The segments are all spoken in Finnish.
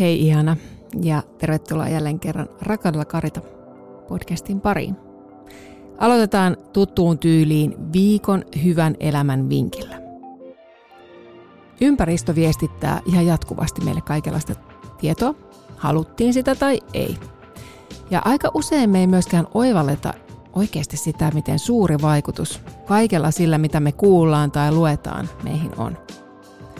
Hei ihana ja tervetuloa jälleen kerran Rakadella Karita podcastin pariin. Aloitetaan tuttuun tyyliin viikon hyvän elämän vinkillä. Ympäristö viestittää ihan jatkuvasti meille kaikenlaista tietoa, haluttiin sitä tai ei. Ja aika usein me ei myöskään oivalleta oikeasti sitä, miten suuri vaikutus kaikella sillä, mitä me kuullaan tai luetaan, meihin on.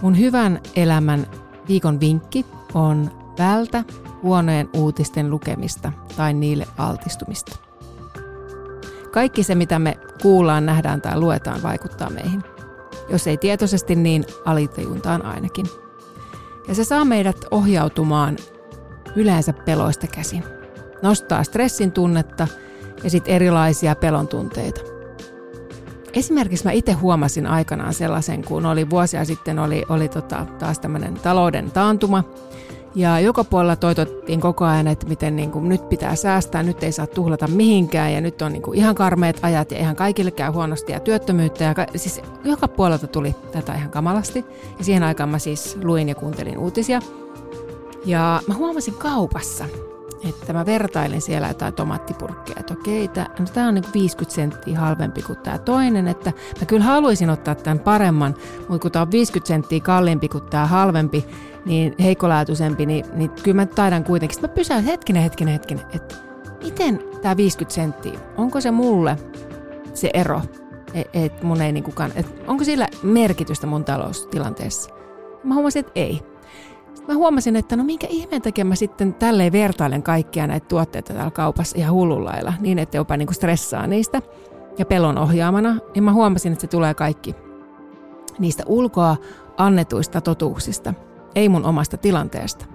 Mun hyvän elämän viikon vinkki on vältä huonojen uutisten lukemista tai niille altistumista. Kaikki se, mitä me kuullaan, nähdään tai luetaan, vaikuttaa meihin. Jos ei tietoisesti, niin alitajuntaan ainakin. Ja se saa meidät ohjautumaan yleensä peloista käsin. Nostaa stressin tunnetta ja sitten erilaisia pelon tunteita. Esimerkiksi mä itse huomasin aikanaan sellaisen, kun oli vuosia sitten oli, oli tota, taas tämmöinen talouden taantuma – ja joka puolella toitottiin koko ajan, että miten niin kuin nyt pitää säästää, nyt ei saa tuhlata mihinkään ja nyt on niin kuin ihan karmeet ajat ja ihan kaikille käy huonosti ja työttömyyttä. Ja ka- siis joka puolelta tuli tätä ihan kamalasti. Ja siihen aikaan mä siis luin ja kuuntelin uutisia. Ja mä huomasin kaupassa, että mä vertailin siellä jotain tomaattipurkkeja, että okei, tää, no on niin 50 senttiä halvempi kuin tämä toinen, että mä kyllä haluaisin ottaa tämän paremman, mutta kun tämä on 50 senttiä kalliimpi kuin tämä halvempi, niin heikkolaatuisempi, niin, niin kyllä mä taidan kuitenkin. Sitten mä pysään hetkinen, hetkinen, hetkinen, että miten tämä 50 senttiä, onko se mulle se ero, että et mun ei niinku kann, et onko sillä merkitystä mun taloustilanteessa? Mä huomasin, että ei. Mä huomasin, että no minkä ihmeen takia mä sitten tälleen vertailen kaikkia näitä tuotteita täällä kaupassa ihan hullullailla, niin että jopa niinku stressaa niistä ja pelon ohjaamana, niin mä huomasin, että se tulee kaikki niistä ulkoa annetuista totuuksista – ei mun omasta tilanteesta.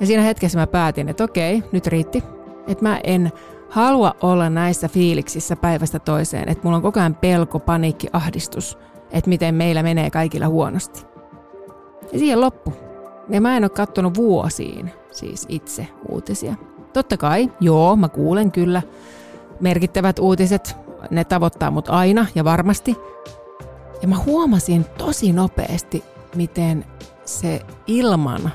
Ja siinä hetkessä mä päätin, että okei, nyt riitti. Että mä en halua olla näissä fiiliksissä päivästä toiseen, että mulla on koko ajan pelko, paniikki, ahdistus, että miten meillä menee kaikilla huonosti. Ja siihen loppu. Ja mä en ole katsonut vuosiin siis itse uutisia. Totta kai, joo, mä kuulen kyllä merkittävät uutiset, ne tavoittaa mut aina ja varmasti. Ja mä huomasin tosi nopeasti, miten se ilman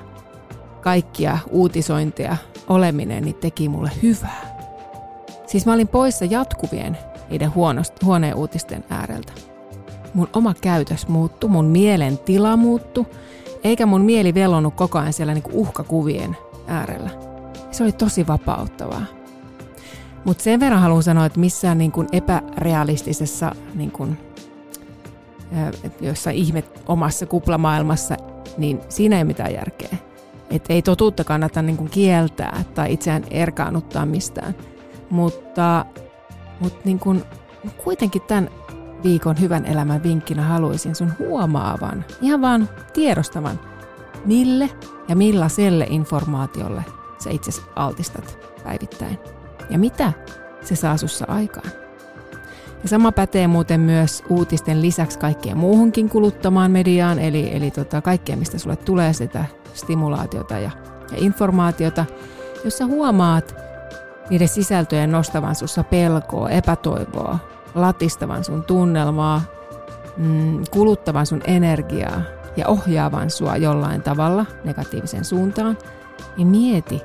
kaikkia uutisointia oleminen niin teki mulle hyvää. Siis mä olin poissa jatkuvien niiden huonost, huoneen uutisten ääreltä. Mun oma käytös muuttui, mun mielen tila muuttui, eikä mun mieli velonnut koko ajan siellä niinku uhkakuvien äärellä. Se oli tosi vapauttavaa. Mutta sen verran haluan sanoa, että missään niin kuin epärealistisessa, niin kuin, jossa ihme omassa kuplamaailmassa niin siinä ei mitään järkeä. Että ei totuutta kannata niin kuin kieltää tai itseään erkaannuttaa mistään. Mutta, mutta niin kuin, kuitenkin tämän viikon hyvän elämän vinkkinä haluaisin sun huomaavan, ihan vaan tiedostavan, mille ja millaiselle informaatiolle sä itse altistat päivittäin. Ja mitä se saa sussa aikaan. Ja sama pätee muuten myös uutisten lisäksi kaikkeen muuhunkin kuluttamaan mediaan, eli, eli tota, kaikkea, mistä sulle tulee sitä stimulaatiota ja, ja informaatiota, jossa huomaat niiden sisältöjen nostavan sussa pelkoa, epätoivoa, latistavan sun tunnelmaa, mm, kuluttavan sun energiaa ja ohjaavan sua jollain tavalla negatiivisen suuntaan, niin mieti,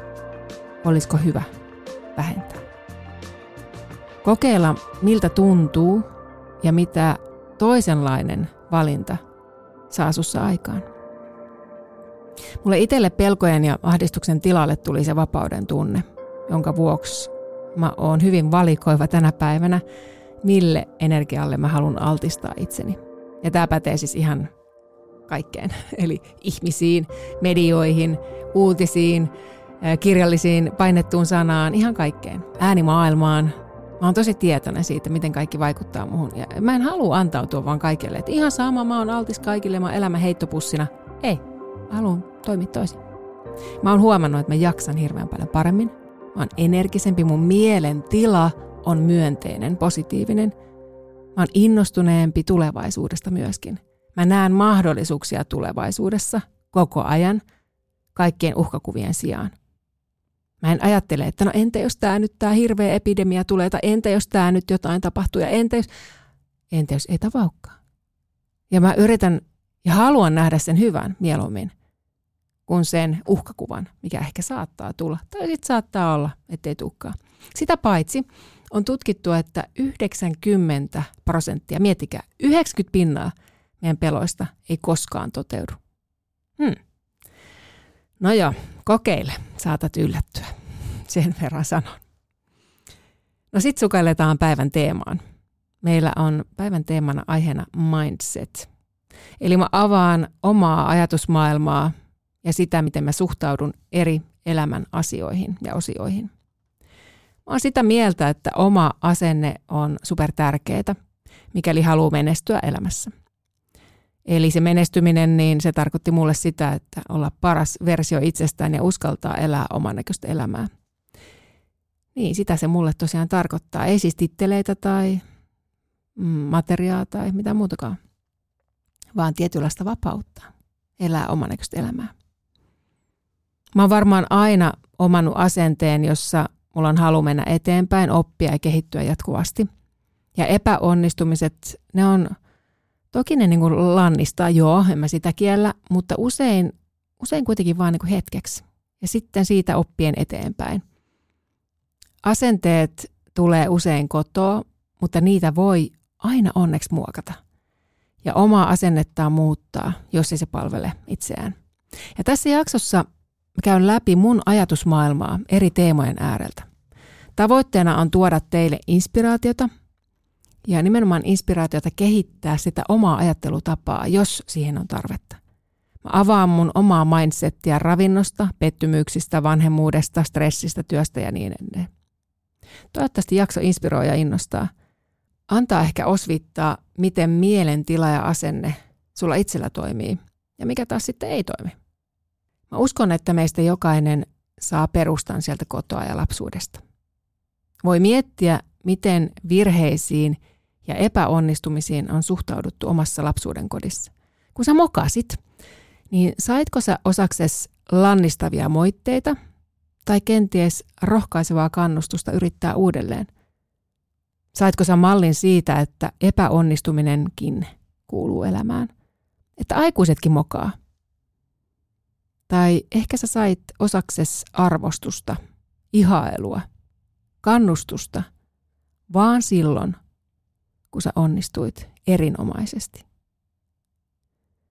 olisiko hyvä vähentää. Kokeilla, miltä tuntuu ja mitä toisenlainen valinta saa sussa aikaan. Mulle itselle pelkojen ja ahdistuksen tilalle tuli se vapauden tunne, jonka vuoksi mä oon hyvin valikoiva tänä päivänä, mille energialle mä haluan altistaa itseni. Ja tämä pätee siis ihan kaikkeen, eli ihmisiin, medioihin, uutisiin, kirjallisiin, painettuun sanaan, ihan kaikkeen. Äänimaailmaan, Mä oon tosi tietoinen siitä, miten kaikki vaikuttaa muhun. Ja mä en halua antautua vaan kaikille, että ihan sama, mä oon altis kaikille, mä oon elämä heittopussina. Ei, mä haluan toimia toisin. Mä oon huomannut, että mä jaksan hirveän paljon paremmin. Mä oon energisempi, mun mielen tila on myönteinen, positiivinen. Mä oon innostuneempi tulevaisuudesta myöskin. Mä näen mahdollisuuksia tulevaisuudessa koko ajan kaikkien uhkakuvien sijaan. Mä en ajattele, että no entä jos tämä nyt tämä hirveä epidemia tulee, tai entä jos tämä nyt jotain tapahtuu, ja entä jos, entä jos ei tapahdukaan. Ja mä yritän ja haluan nähdä sen hyvän mieluummin. kuin sen uhkakuvan, mikä ehkä saattaa tulla. Tai sitten saattaa olla, ettei tulekaan. Sitä paitsi on tutkittu, että 90 prosenttia, miettikää, 90 pinnaa meidän peloista ei koskaan toteudu. Hmm. No joo, kokeile, saatat yllättyä. Sen verran sanon. No sit sukelletaan päivän teemaan. Meillä on päivän teemana aiheena mindset. Eli mä avaan omaa ajatusmaailmaa ja sitä, miten mä suhtaudun eri elämän asioihin ja osioihin. Mä oon sitä mieltä, että oma asenne on super tärkeää, mikäli haluaa menestyä elämässä. Eli se menestyminen, niin se tarkoitti mulle sitä, että olla paras versio itsestään ja uskaltaa elää oman näköistä elämää. Niin, sitä se mulle tosiaan tarkoittaa. Ei siis titteleitä tai mm, materiaa tai mitä muutakaan, vaan tietynlaista vapautta elää oman näköistä elämää. Mä oon varmaan aina omannut asenteen, jossa mulla on halu mennä eteenpäin, oppia ja kehittyä jatkuvasti. Ja epäonnistumiset, ne on, toki ne niin kuin lannistaa, joo, en mä sitä kiellä, mutta usein, usein kuitenkin vaan niin kuin hetkeksi. Ja sitten siitä oppien eteenpäin. Asenteet tulee usein kotoa, mutta niitä voi aina onneksi muokata. Ja omaa asennettaan muuttaa, jos ei se palvele itseään. Ja tässä jaksossa käyn läpi mun ajatusmaailmaa eri teemojen ääreltä. Tavoitteena on tuoda teille inspiraatiota ja nimenomaan inspiraatiota kehittää sitä omaa ajattelutapaa, jos siihen on tarvetta. Mä avaan mun omaa mindsettiä ravinnosta, pettymyksistä, vanhemmuudesta, stressistä, työstä ja niin edelleen. Toivottavasti jakso inspiroi ja innostaa. Antaa ehkä osvittaa, miten mielentila ja asenne sulla itsellä toimii ja mikä taas sitten ei toimi. Mä uskon, että meistä jokainen saa perustan sieltä kotoa ja lapsuudesta. Voi miettiä, miten virheisiin ja epäonnistumisiin on suhtauduttu omassa lapsuuden kodissa. Kun sä mokasit, niin saitko sä osakses lannistavia moitteita tai kenties rohkaisevaa kannustusta yrittää uudelleen? Saitko sä mallin siitä, että epäonnistuminenkin kuuluu elämään? Että aikuisetkin mokaa. Tai ehkä sä sait osakses arvostusta, ihailua, kannustusta, vaan silloin, kun sä onnistuit erinomaisesti.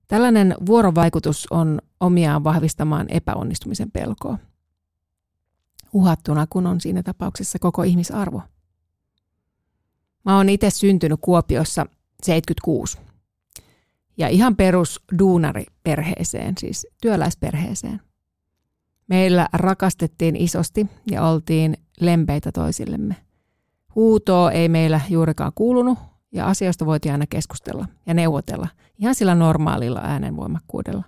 Tällainen vuorovaikutus on omiaan vahvistamaan epäonnistumisen pelkoa. Uhattuna, kun on siinä tapauksessa koko ihmisarvo. Mä oon itse syntynyt Kuopiossa 76 ja ihan perus duunariperheeseen, siis työläisperheeseen. Meillä rakastettiin isosti ja oltiin lempeitä toisillemme. Huutoa ei meillä juurikaan kuulunut ja asioista voitiin aina keskustella ja neuvotella ihan sillä normaalilla äänenvoimakkuudella.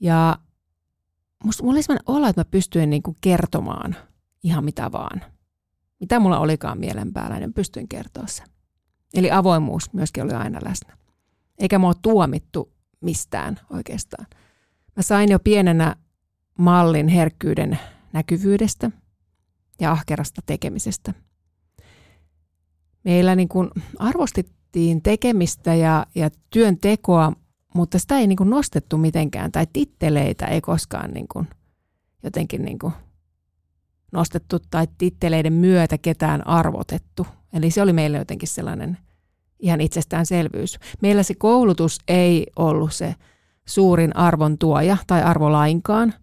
Ja musta mulla oli sellainen olo, että mä pystyin niinku kertomaan ihan mitä vaan. Mitä mulla olikaan mielen päällä, niin pystyin kertoa sen. Eli avoimuus myöskin oli aina läsnä eikä mua tuomittu mistään oikeastaan. Mä sain jo pienenä mallin herkkyyden näkyvyydestä ja ahkerasta tekemisestä. Meillä niin kuin arvostettiin tekemistä ja, ja työn tekoa, mutta sitä ei niin kuin nostettu mitenkään, tai titteleitä ei koskaan niin kuin jotenkin niin kuin nostettu tai titteleiden myötä ketään arvotettu. Eli se oli meille jotenkin sellainen ihan itsestäänselvyys. Meillä se koulutus ei ollut se suurin arvon tuoja tai arvo lainkaan.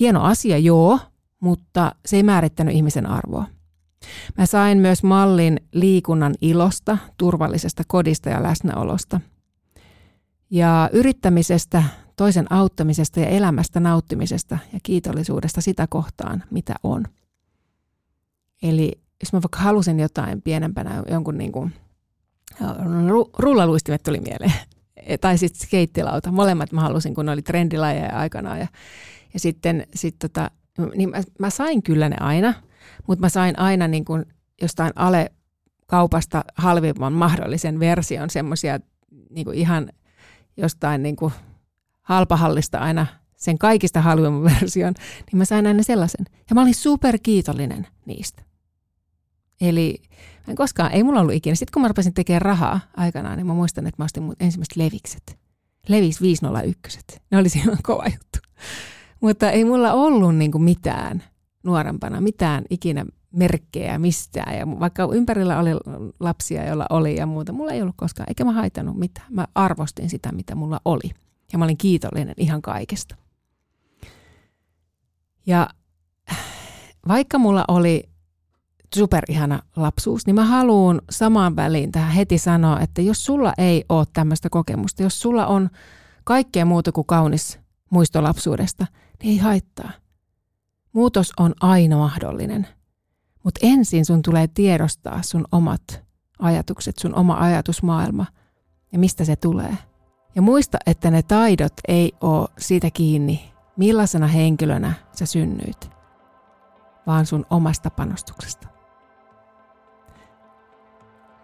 Hieno asia, joo, mutta se ei määrittänyt ihmisen arvoa. Mä sain myös mallin liikunnan ilosta, turvallisesta kodista ja läsnäolosta. Ja yrittämisestä, toisen auttamisesta ja elämästä nauttimisesta ja kiitollisuudesta sitä kohtaan, mitä on. Eli jos mä vaikka halusin jotain pienempänä, jonkun niin kuin rullaluistimet tuli mieleen. tai sitten skeittilauta. Molemmat mä halusin, kun ne oli trendilajeja aikanaan. Ja, ja sitten sit tota, niin mä, mä, sain kyllä ne aina, mutta mä sain aina niin kuin jostain ale kaupasta halvimman mahdollisen version, semmoisia niin ihan jostain niin kuin halpahallista aina sen kaikista halvimman version, niin mä sain aina sellaisen. Ja mä olin superkiitollinen niistä. Eli en koskaan, ei mulla ollut ikinä. Sitten kun mä rupesin tekemään rahaa aikanaan, niin mä muistan, että mä ostin mun ensimmäiset levikset. levisi 501. Ne oli silloin kova juttu. Mutta ei mulla ollut niin kuin mitään nuorempana, mitään ikinä merkkejä mistään. Ja vaikka ympärillä oli lapsia, joilla oli ja muuta, mulla ei ollut koskaan, eikä mä haitannut mitään. Mä arvostin sitä, mitä mulla oli. Ja mä olin kiitollinen ihan kaikesta. Ja vaikka mulla oli superihana lapsuus, niin mä haluan samaan väliin tähän heti sanoa, että jos sulla ei ole tämmöistä kokemusta, jos sulla on kaikkea muuta kuin kaunis muisto lapsuudesta, niin ei haittaa. Muutos on aina mahdollinen. Mutta ensin sun tulee tiedostaa sun omat ajatukset, sun oma ajatusmaailma ja mistä se tulee. Ja muista, että ne taidot ei ole siitä kiinni, millaisena henkilönä sä synnyit, vaan sun omasta panostuksesta.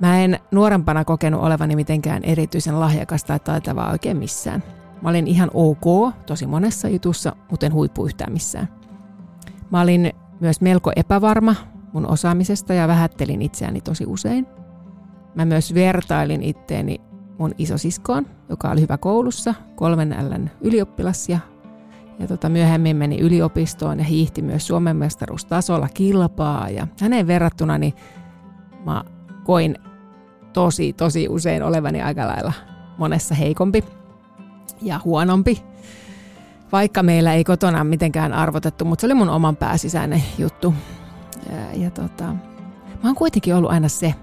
Mä en nuorempana kokenut olevani mitenkään erityisen lahjakas tai taitavaa oikein missään. Mä olin ihan ok tosi monessa jutussa, mutta en huippu yhtään missään. Mä olin myös melko epävarma mun osaamisesta ja vähättelin itseäni tosi usein. Mä myös vertailin itteeni mun isosiskoon, joka oli hyvä koulussa, kolmen Ln ylioppilas ja, ja tota, myöhemmin meni yliopistoon ja hiihti myös Suomen mestaruustasolla kilpaa. Ja hänen verrattuna niin mä koin tosi, tosi usein olevani aika lailla monessa heikompi ja huonompi. Vaikka meillä ei kotona mitenkään arvotettu, mutta se oli mun oman pääsisäinen juttu. Ja, ja tota, mä oon kuitenkin ollut aina se,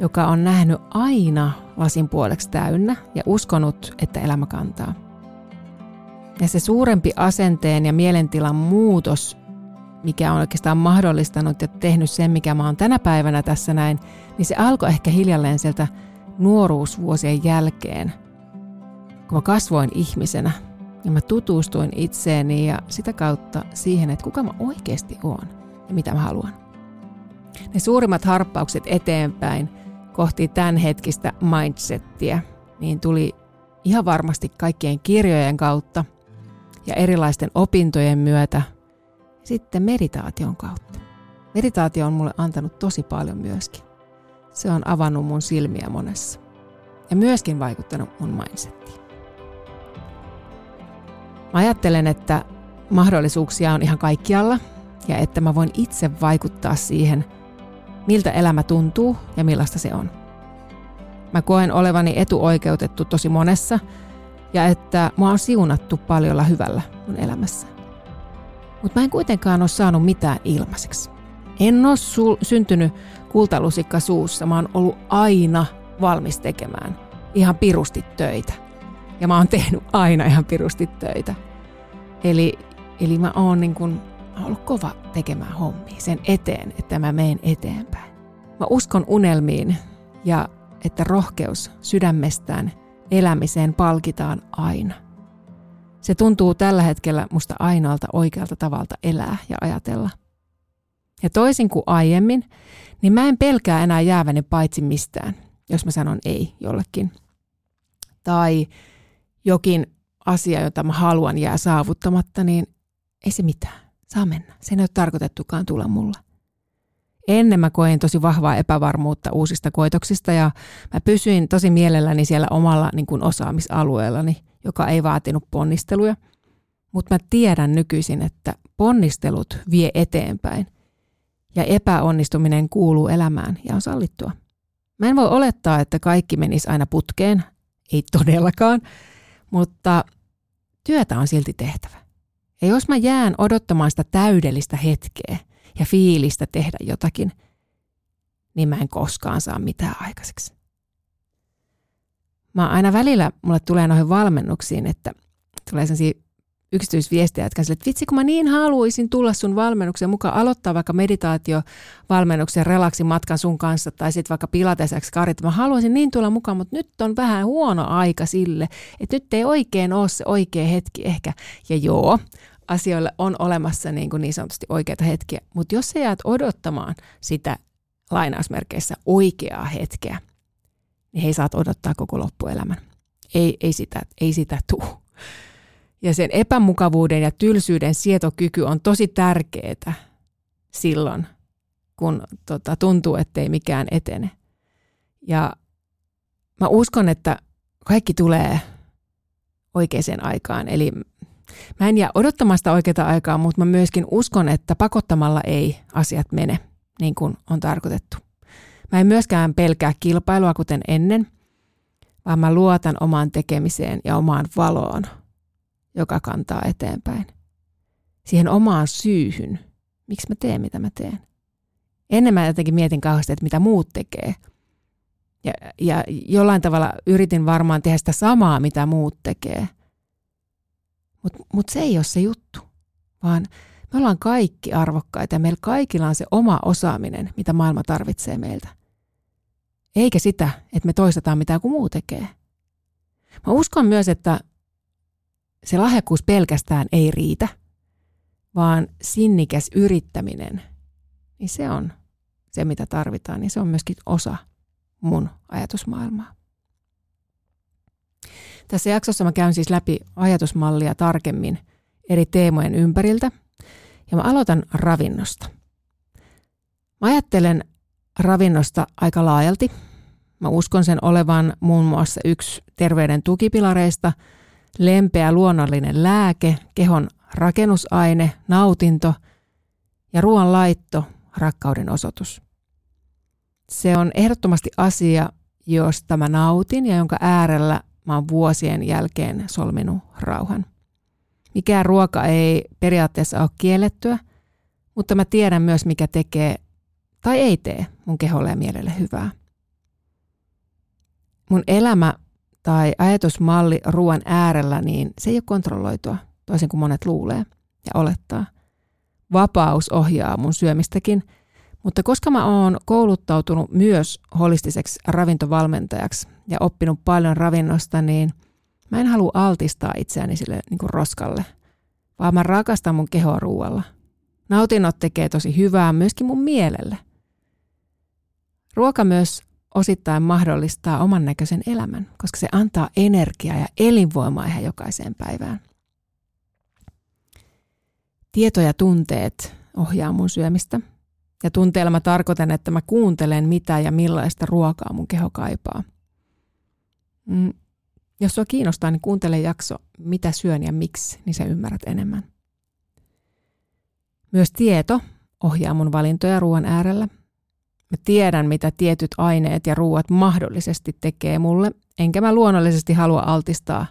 joka on nähnyt aina lasin puoleksi täynnä ja uskonut, että elämä kantaa. Ja se suurempi asenteen ja mielentilan muutos, mikä on oikeastaan mahdollistanut ja tehnyt sen, mikä mä oon tänä päivänä tässä näin, niin se alkoi ehkä hiljalleen sieltä nuoruusvuosien jälkeen, kun mä kasvoin ihmisenä ja mä tutustuin itseeni ja sitä kautta siihen, että kuka mä oikeasti oon ja mitä mä haluan. Ne suurimmat harppaukset eteenpäin kohti tämän hetkistä mindsettiä, niin tuli ihan varmasti kaikkien kirjojen kautta ja erilaisten opintojen myötä, sitten meditaation kautta. Meditaatio on mulle antanut tosi paljon myöskin. Se on avannut mun silmiä monessa ja myöskin vaikuttanut mun mindsettiin. Mä ajattelen, että mahdollisuuksia on ihan kaikkialla ja että mä voin itse vaikuttaa siihen, miltä elämä tuntuu ja millaista se on. Mä koen olevani etuoikeutettu tosi monessa ja että mua on siunattu paljolla hyvällä mun elämässä. Mutta mä en kuitenkaan ole saanut mitään ilmaiseksi. En ole sul- syntynyt kultalusikka suussa. Mä oon ollut aina valmis tekemään ihan pirusti töitä. Ja mä oon tehnyt aina ihan pirusti töitä. Eli, eli mä oon niin kun, mä ollut kova tekemään hommia sen eteen, että mä menen eteenpäin. Mä uskon unelmiin ja että rohkeus sydämestään elämiseen palkitaan aina. Se tuntuu tällä hetkellä musta ainoalta oikealta tavalta elää ja ajatella. Ja toisin kuin aiemmin, niin mä en pelkää enää jääväni paitsi mistään, jos mä sanon ei jollekin. Tai jokin asia, jota mä haluan jää saavuttamatta, niin ei se mitään. Saa mennä. Se ei ole tarkoitettukaan tulla mulle. Ennen mä koin tosi vahvaa epävarmuutta uusista koitoksista ja mä pysyin tosi mielelläni siellä omalla niin kuin osaamisalueellani, joka ei vaatinut ponnisteluja. Mutta mä tiedän nykyisin, että ponnistelut vie eteenpäin ja epäonnistuminen kuuluu elämään ja on sallittua. Mä en voi olettaa, että kaikki menisi aina putkeen, ei todellakaan, mutta työtä on silti tehtävä. Ja jos mä jään odottamaan sitä täydellistä hetkeä ja fiilistä tehdä jotakin, niin mä en koskaan saa mitään aikaiseksi. Mä aina välillä, mulle tulee noihin valmennuksiin, että tulee sellaisia yksityisviestejä, jotka että vitsi kun mä niin haluaisin tulla sun valmennuksen mukaan, aloittaa vaikka meditaatiovalmennuksen relaksin matkan sun kanssa tai sitten vaikka pilateseksi karit. Mä haluaisin niin tulla mukaan, mutta nyt on vähän huono aika sille, että nyt ei oikein ole se oikea hetki ehkä. Ja joo, asioille on olemassa niin, kuin niin sanotusti oikeita hetkiä, mutta jos sä jäät odottamaan sitä lainausmerkeissä oikeaa hetkeä, niin hei saat odottaa koko loppuelämän. Ei, ei, sitä, ei sitä tuu. Ja sen epämukavuuden ja tylsyyden sietokyky on tosi tärkeää silloin, kun tota, tuntuu, ettei mikään etene. Ja mä uskon, että kaikki tulee oikeaan aikaan. Eli mä en jää odottamaan sitä oikeaa aikaa, mutta mä myöskin uskon, että pakottamalla ei asiat mene niin kuin on tarkoitettu. Mä en myöskään pelkää kilpailua kuten ennen, vaan mä luotan omaan tekemiseen ja omaan valoon, joka kantaa eteenpäin. Siihen omaan syyhyn, miksi mä teen mitä mä teen. Ennen mä jotenkin mietin kauheasti, että mitä muut tekee. Ja, ja jollain tavalla yritin varmaan tehdä sitä samaa, mitä muut tekee. Mutta mut se ei ole se juttu, vaan me ollaan kaikki arvokkaita ja meillä kaikilla on se oma osaaminen, mitä maailma tarvitsee meiltä. Eikä sitä, että me toistetaan mitä kuin muu tekee. Mä uskon myös, että se lahjakkuus pelkästään ei riitä, vaan sinnikäs yrittäminen, niin se on se, mitä tarvitaan, niin se on myöskin osa mun ajatusmaailmaa. Tässä jaksossa mä käyn siis läpi ajatusmallia tarkemmin eri teemojen ympäriltä ja mä aloitan ravinnosta. Mä ajattelen ravinnosta aika laajalti. Mä uskon sen olevan muun muassa yksi terveyden tukipilareista, lempeä luonnollinen lääke, kehon rakennusaine, nautinto ja ruoan laitto, rakkauden osoitus. Se on ehdottomasti asia, josta mä nautin ja jonka äärellä mä oon vuosien jälkeen solminut rauhan. Mikään ruoka ei periaatteessa ole kiellettyä, mutta mä tiedän myös, mikä tekee tai ei tee mun keholle ja mielelle hyvää. Mun elämä tai ajatusmalli ruoan äärellä, niin se ei ole kontrolloitua, toisin kuin monet luulee ja olettaa. Vapaus ohjaa mun syömistäkin, mutta koska mä oon kouluttautunut myös holistiseksi ravintovalmentajaksi ja oppinut paljon ravinnosta, niin mä en halua altistaa itseäni sille niin kuin roskalle, vaan mä rakastan mun kehoa ruualla. Nautinnot tekee tosi hyvää myöskin mun mielelle. Ruoka myös osittain mahdollistaa oman näköisen elämän, koska se antaa energiaa ja elinvoimaa ihan jokaiseen päivään. Tieto ja tunteet ohjaa mun syömistä. Ja tunteella mä tarkoitan, että mä kuuntelen mitä ja millaista ruokaa mun keho kaipaa. Jos sua kiinnostaa, niin kuuntele jakso Mitä syön ja miksi, niin sä ymmärrät enemmän. Myös tieto ohjaa mun valintoja ruoan äärellä Mä tiedän, mitä tietyt aineet ja ruuat mahdollisesti tekee mulle, enkä mä luonnollisesti halua altistaa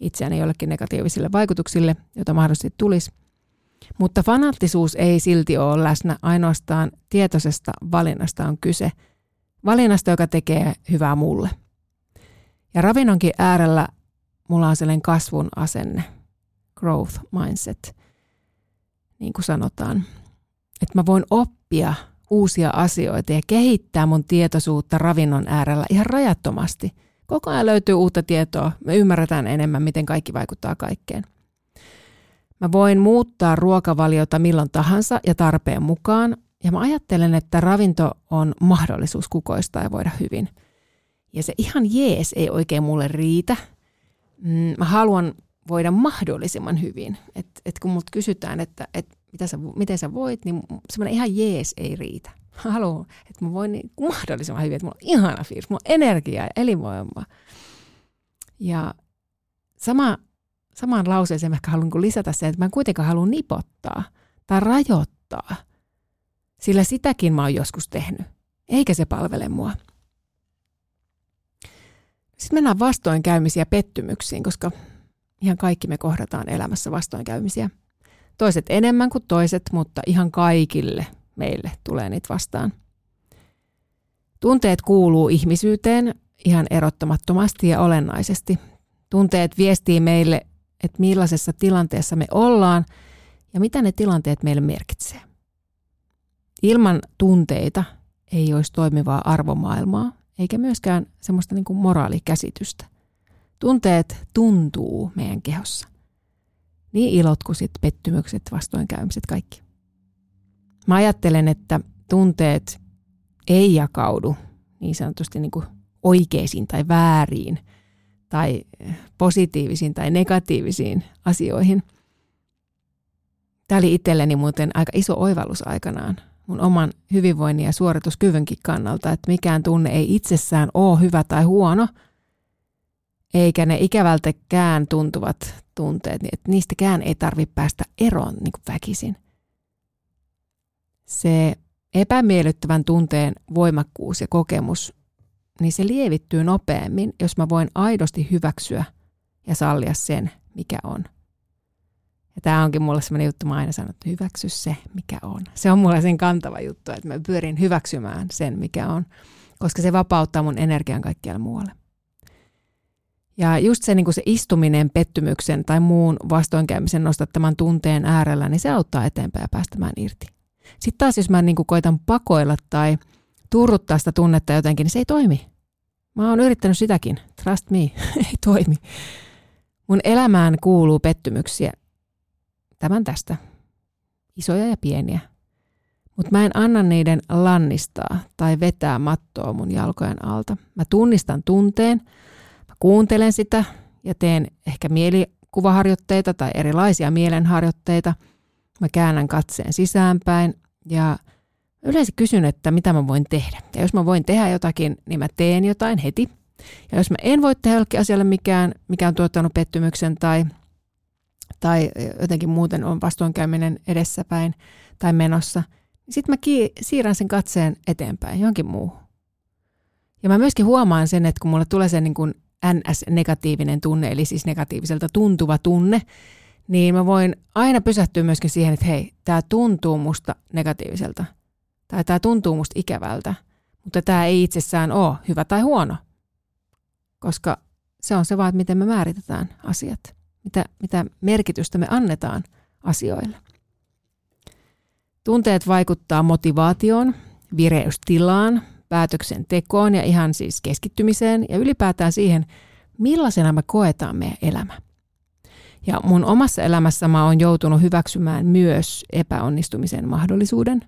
itseäni jollekin negatiivisille vaikutuksille, joita mahdollisesti tulisi. Mutta fanaattisuus ei silti ole läsnä, ainoastaan tietoisesta valinnasta on kyse. Valinnasta, joka tekee hyvää mulle. Ja ravinnonkin äärellä mulla on sellainen kasvun asenne, growth mindset, niin kuin sanotaan. Että mä voin oppia uusia asioita ja kehittää mun tietoisuutta ravinnon äärellä ihan rajattomasti. Koko ajan löytyy uutta tietoa, me ymmärretään enemmän, miten kaikki vaikuttaa kaikkeen. Mä voin muuttaa ruokavaliota milloin tahansa ja tarpeen mukaan, ja mä ajattelen, että ravinto on mahdollisuus kukoistaa ja voida hyvin. Ja se ihan jees ei oikein mulle riitä. Mm, mä haluan voida mahdollisimman hyvin. Et, et kun multa kysytään, että et mitä sä, miten sä voit, niin semmoinen ihan jees ei riitä. Mä haluan, että mä voin niin mahdollisimman hyvin, että mulla on ihana fiilis, mulla on energiaa ja elinvoimaa. Ja sama, samaan lauseeseen mä haluan niin lisätä sen, että mä en kuitenkaan halua nipottaa tai rajoittaa, sillä sitäkin mä oon joskus tehnyt, eikä se palvele mua. Sitten mennään vastoinkäymisiä pettymyksiin, koska ihan kaikki me kohdataan elämässä vastoinkäymisiä – Toiset enemmän kuin toiset, mutta ihan kaikille meille tulee niitä vastaan. Tunteet kuuluu ihmisyyteen ihan erottamattomasti ja olennaisesti. Tunteet viestii meille, että millaisessa tilanteessa me ollaan ja mitä ne tilanteet meille merkitsee. Ilman tunteita ei olisi toimivaa arvomaailmaa, eikä myöskään semmoista niin kuin moraalikäsitystä. Tunteet tuntuu meidän kehossa. Niin ilot kuin sit pettymykset, vastoinkäymiset, kaikki. Mä ajattelen, että tunteet ei jakaudu niin sanotusti niin kuin oikeisiin tai vääriin tai positiivisiin tai negatiivisiin asioihin. Tämä oli itselleni muuten aika iso oivallus aikanaan mun oman hyvinvoinnin ja suorituskyvynkin kannalta, että mikään tunne ei itsessään ole hyvä tai huono, eikä ne ikävältäkään tuntuvat tunteet, niin että niistäkään ei tarvitse päästä eroon niin kuin väkisin. Se epämiellyttävän tunteen voimakkuus ja kokemus, niin se lievittyy nopeammin, jos mä voin aidosti hyväksyä ja sallia sen, mikä on. Ja tämä onkin mulle sellainen juttu, mä aina sanon, että hyväksy se, mikä on. Se on mulle sen kantava juttu, että mä pyrin hyväksymään sen, mikä on, koska se vapauttaa mun energian kaikkialle muualle. Ja just se, niin se istuminen pettymyksen tai muun vastoinkäymisen nostattaman tunteen äärellä, niin se auttaa eteenpäin ja päästämään irti. Sitten taas, jos mä niin koitan pakoilla tai turruttaa sitä tunnetta jotenkin, niin se ei toimi. Mä oon yrittänyt sitäkin. Trust me, ei toimi. Mun elämään kuuluu pettymyksiä. Tämän tästä. Isoja ja pieniä. Mutta mä en anna niiden lannistaa tai vetää mattoa mun jalkojen alta. Mä tunnistan tunteen, mä kuuntelen sitä ja teen ehkä mielikuvaharjoitteita tai erilaisia mielenharjoitteita. Mä käännän katseen sisäänpäin ja yleensä kysyn, että mitä mä voin tehdä. Ja jos mä voin tehdä jotakin, niin mä teen jotain heti. Ja jos mä en voi tehdä jollekin asialle mikään, mikä on tuottanut pettymyksen tai, tai jotenkin muuten on vastoinkäyminen edessäpäin tai menossa, niin sitten mä ki- siirrän sen katseen eteenpäin johonkin muuhun. Ja mä myöskin huomaan sen, että kun mulle tulee se niin kuin NS-negatiivinen tunne, eli siis negatiiviselta tuntuva tunne, niin mä voin aina pysähtyä myöskin siihen, että hei, tämä tuntuu musta negatiiviselta. Tai tämä tuntuu musta ikävältä, mutta tämä ei itsessään ole hyvä tai huono. Koska se on se vaan, että miten me määritetään asiat. Mitä, mitä merkitystä me annetaan asioille. Tunteet vaikuttaa motivaatioon, vireystilaan, päätöksentekoon ja ihan siis keskittymiseen ja ylipäätään siihen, millaisena me koetaan meidän elämä. Ja mun omassa elämässä mä oon joutunut hyväksymään myös epäonnistumisen mahdollisuuden.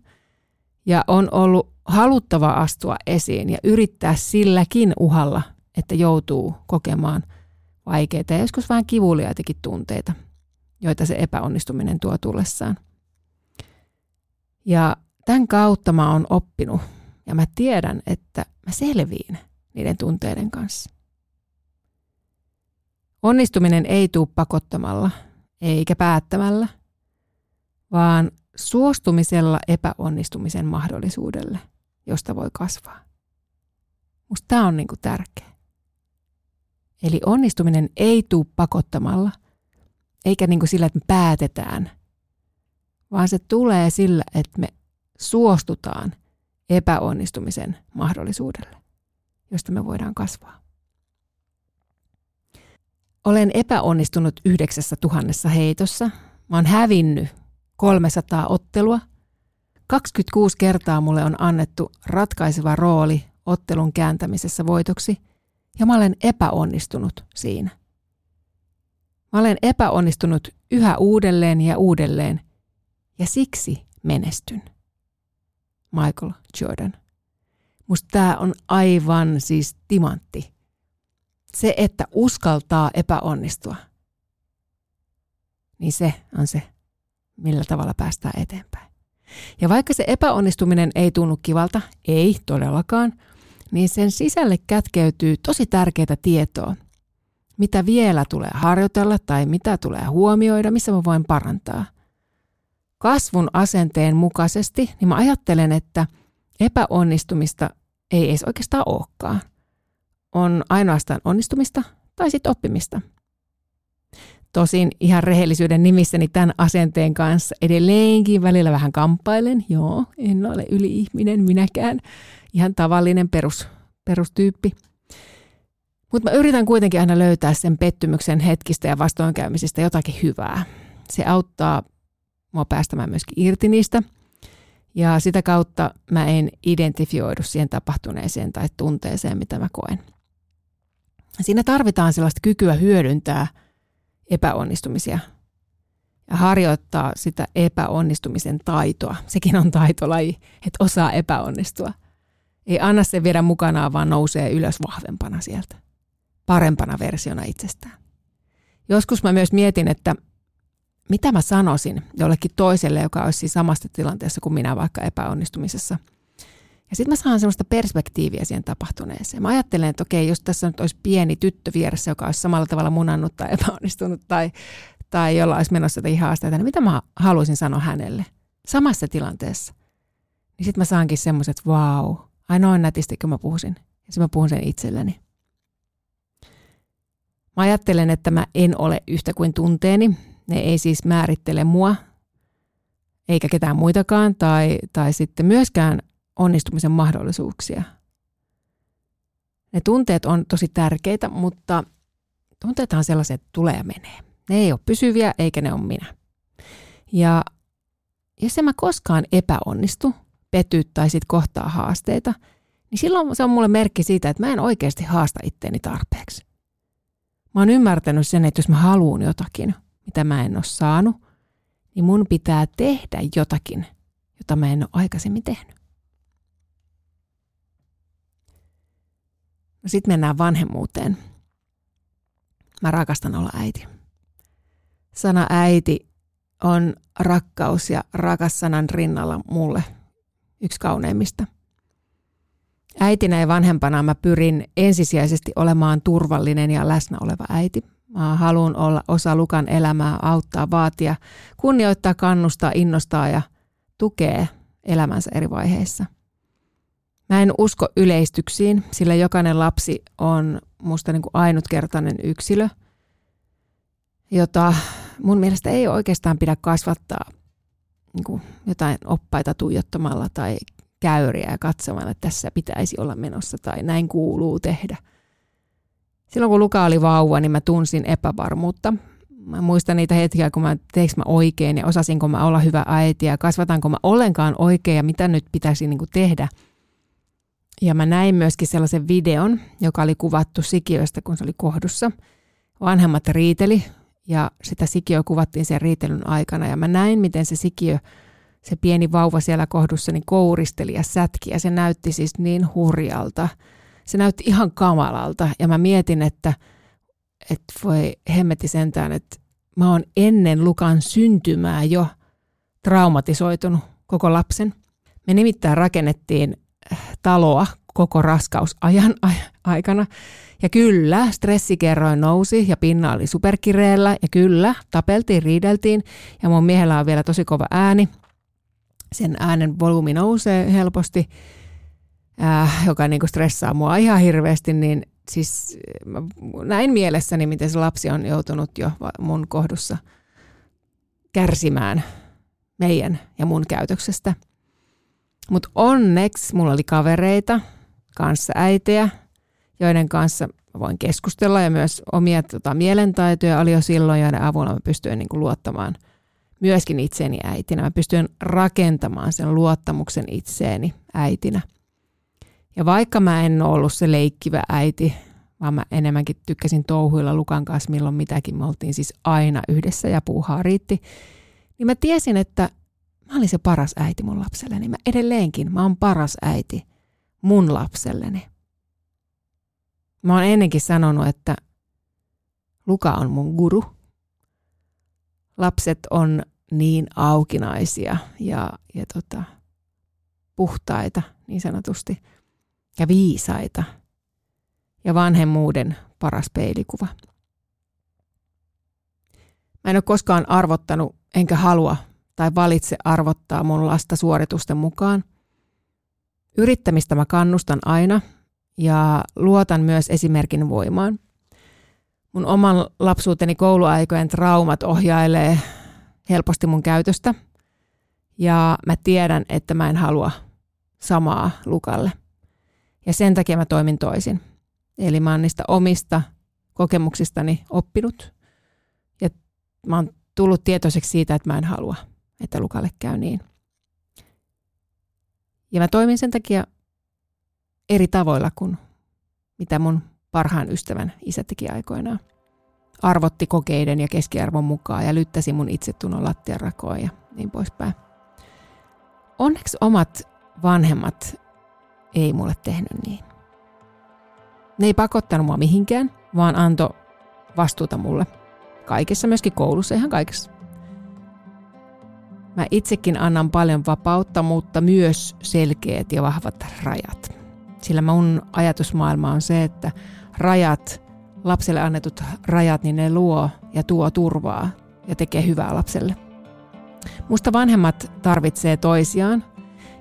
Ja on ollut haluttava astua esiin ja yrittää silläkin uhalla, että joutuu kokemaan vaikeita ja joskus vähän kivuliaitakin tunteita, joita se epäonnistuminen tuo tullessaan. Ja tämän kautta mä oon oppinut ja mä tiedän, että mä selviin niiden tunteiden kanssa. Onnistuminen ei tule pakottamalla eikä päättämällä, vaan suostumisella epäonnistumisen mahdollisuudelle, josta voi kasvaa. Musta tämä on niinku tärkeä. Eli onnistuminen ei tule pakottamalla, eikä niinku sillä, että me päätetään, vaan se tulee sillä, että me suostutaan epäonnistumisen mahdollisuudelle, josta me voidaan kasvaa. Olen epäonnistunut yhdeksässä tuhannessa heitossa. Mä oon hävinnyt 300 ottelua. 26 kertaa mulle on annettu ratkaiseva rooli ottelun kääntämisessä voitoksi ja mä olen epäonnistunut siinä. Mä olen epäonnistunut yhä uudelleen ja uudelleen ja siksi menestyn. Michael Jordan. Musta tämä on aivan siis timantti se, että uskaltaa epäonnistua, niin se on se, millä tavalla päästään eteenpäin. Ja vaikka se epäonnistuminen ei tunnu kivalta, ei todellakaan, niin sen sisälle kätkeytyy tosi tärkeää tietoa, mitä vielä tulee harjoitella tai mitä tulee huomioida, missä mä voin parantaa. Kasvun asenteen mukaisesti, niin mä ajattelen, että epäonnistumista ei edes oikeastaan olekaan – on ainoastaan onnistumista tai sitten oppimista. Tosin ihan rehellisyyden nimissäni tämän asenteen kanssa edelleenkin välillä vähän kamppailen. Joo, en ole yli-ihminen minäkään. Ihan tavallinen perus, perustyyppi. Mutta mä yritän kuitenkin aina löytää sen pettymyksen hetkistä ja vastoinkäymisistä jotakin hyvää. Se auttaa mua päästämään myöskin irti niistä. Ja sitä kautta mä en identifioidu siihen tapahtuneeseen tai tunteeseen, mitä mä koen. Siinä tarvitaan sellaista kykyä hyödyntää epäonnistumisia ja harjoittaa sitä epäonnistumisen taitoa. Sekin on taitolaji, että osaa epäonnistua. Ei anna se viedä mukanaan, vaan nousee ylös vahvempana sieltä. Parempana versiona itsestään. Joskus mä myös mietin, että mitä mä sanoisin jollekin toiselle, joka olisi samasta tilanteessa kuin minä vaikka epäonnistumisessa. Ja sitten mä saan semmoista perspektiiviä siihen tapahtuneeseen. Mä ajattelen, että okei, jos tässä nyt olisi pieni tyttö vieressä, joka olisi samalla tavalla munannut tai epäonnistunut tai, tai jolla olisi menossa jotain haasteita, niin mitä mä haluaisin sanoa hänelle samassa tilanteessa? Niin sitten mä saankin semmoiset, että vau, ai noin nätisti, kun mä puhusin. Ja sitten mä puhun sen itselleni. Mä ajattelen, että mä en ole yhtä kuin tunteeni. Ne ei siis määrittele mua, eikä ketään muitakaan, tai, tai sitten myöskään onnistumisen mahdollisuuksia. Ne tunteet on tosi tärkeitä, mutta tunteethan että tulee ja menee. Ne ei ole pysyviä, eikä ne ole minä. Ja jos en mä koskaan epäonnistu, pety tai sit kohtaa haasteita, niin silloin se on mulle merkki siitä, että mä en oikeasti haasta itteeni tarpeeksi. Mä oon ymmärtänyt sen, että jos mä haluan jotakin, mitä mä en ole saanut, niin mun pitää tehdä jotakin, jota mä en ole aikaisemmin tehnyt. Sitten mennään vanhemmuuteen. Mä rakastan olla äiti. Sana äiti on rakkaus ja rakas sanan rinnalla mulle yksi kauneimmista. Äitinä ja vanhempana mä pyrin ensisijaisesti olemaan turvallinen ja läsnä oleva äiti. Mä haluan olla osa Lukan elämää, auttaa, vaatia, kunnioittaa, kannustaa, innostaa ja tukee elämänsä eri vaiheissa – Mä en usko yleistyksiin, sillä jokainen lapsi on musta niin kuin ainutkertainen yksilö, jota mun mielestä ei oikeastaan pidä kasvattaa niin kuin jotain oppaita tuijottamalla tai käyriä ja katsomalla, että tässä pitäisi olla menossa tai näin kuuluu tehdä. Silloin kun Luka oli vauva, niin mä tunsin epävarmuutta. Mä muistan niitä hetkiä, kun mä teekö mä oikein ja osasinko mä olla hyvä äiti ja kasvatanko mä ollenkaan oikein ja mitä nyt pitäisi niin kuin tehdä – ja mä näin myöskin sellaisen videon, joka oli kuvattu sikiöstä, kun se oli kohdussa. Vanhemmat riiteli ja sitä sikiöä kuvattiin sen riitelyn aikana. Ja mä näin, miten se sikiö, se pieni vauva siellä kohdussa, niin kouristeli ja sätki. Ja se näytti siis niin hurjalta. Se näytti ihan kamalalta. Ja mä mietin, että, että voi hemmetti sentään, että mä oon ennen Lukan syntymää jo traumatisoitunut koko lapsen. Me nimittäin rakennettiin taloa koko raskausajan aikana. Ja kyllä, stressikerroin nousi ja pinna oli superkireellä ja kyllä, tapeltiin, riideltiin ja mun miehellä on vielä tosi kova ääni. Sen äänen volyymi nousee helposti, äh, joka niin kuin stressaa mua ihan hirveästi, niin siis näin mielessäni, miten se lapsi on joutunut jo mun kohdussa kärsimään meidän ja mun käytöksestä – mutta onneksi mulla oli kavereita, kanssa äitejä, joiden kanssa voin keskustella ja myös omia tota, mielentaitoja oli jo silloin, joiden avulla mä pystyin niin kuin, luottamaan myöskin itseeni äitinä. Mä pystyin rakentamaan sen luottamuksen itseeni äitinä. Ja vaikka mä en ollut se leikkivä äiti, vaan mä enemmänkin tykkäsin touhuilla Lukan kanssa milloin mitäkin, me oltiin siis aina yhdessä ja puuhaa riitti, niin mä tiesin, että Mä olin se paras äiti mun lapselleni. Mä edelleenkin, mä oon paras äiti mun lapselleni. Mä oon ennenkin sanonut, että Luka on mun guru. Lapset on niin aukinaisia ja, ja tota, puhtaita niin sanotusti ja viisaita ja vanhemmuuden paras peilikuva. Mä en ole koskaan arvottanut enkä halua tai valitse arvottaa mun lasta suoritusten mukaan. Yrittämistä mä kannustan aina ja luotan myös esimerkin voimaan. Mun oman lapsuuteni kouluaikojen traumat ohjailee helposti mun käytöstä ja mä tiedän, että mä en halua samaa Lukalle. Ja sen takia mä toimin toisin. Eli mä oon niistä omista kokemuksistani oppinut ja mä oon tullut tietoiseksi siitä, että mä en halua että Lukalle käy niin. Ja mä toimin sen takia eri tavoilla kuin mitä mun parhaan ystävän isä teki aikoinaan. Arvotti kokeiden ja keskiarvon mukaan ja lyttäsi mun itsetunnon lattian rakoon ja niin poispäin. Onneksi omat vanhemmat ei mulle tehnyt niin. Ne ei pakottanut mua mihinkään, vaan anto vastuuta mulle. Kaikessa, myöskin koulussa, ihan kaikessa. Mä itsekin annan paljon vapautta, mutta myös selkeät ja vahvat rajat. Sillä mun ajatusmaailma on se, että rajat, lapselle annetut rajat, niin ne luo ja tuo turvaa ja tekee hyvää lapselle. Musta vanhemmat tarvitsee toisiaan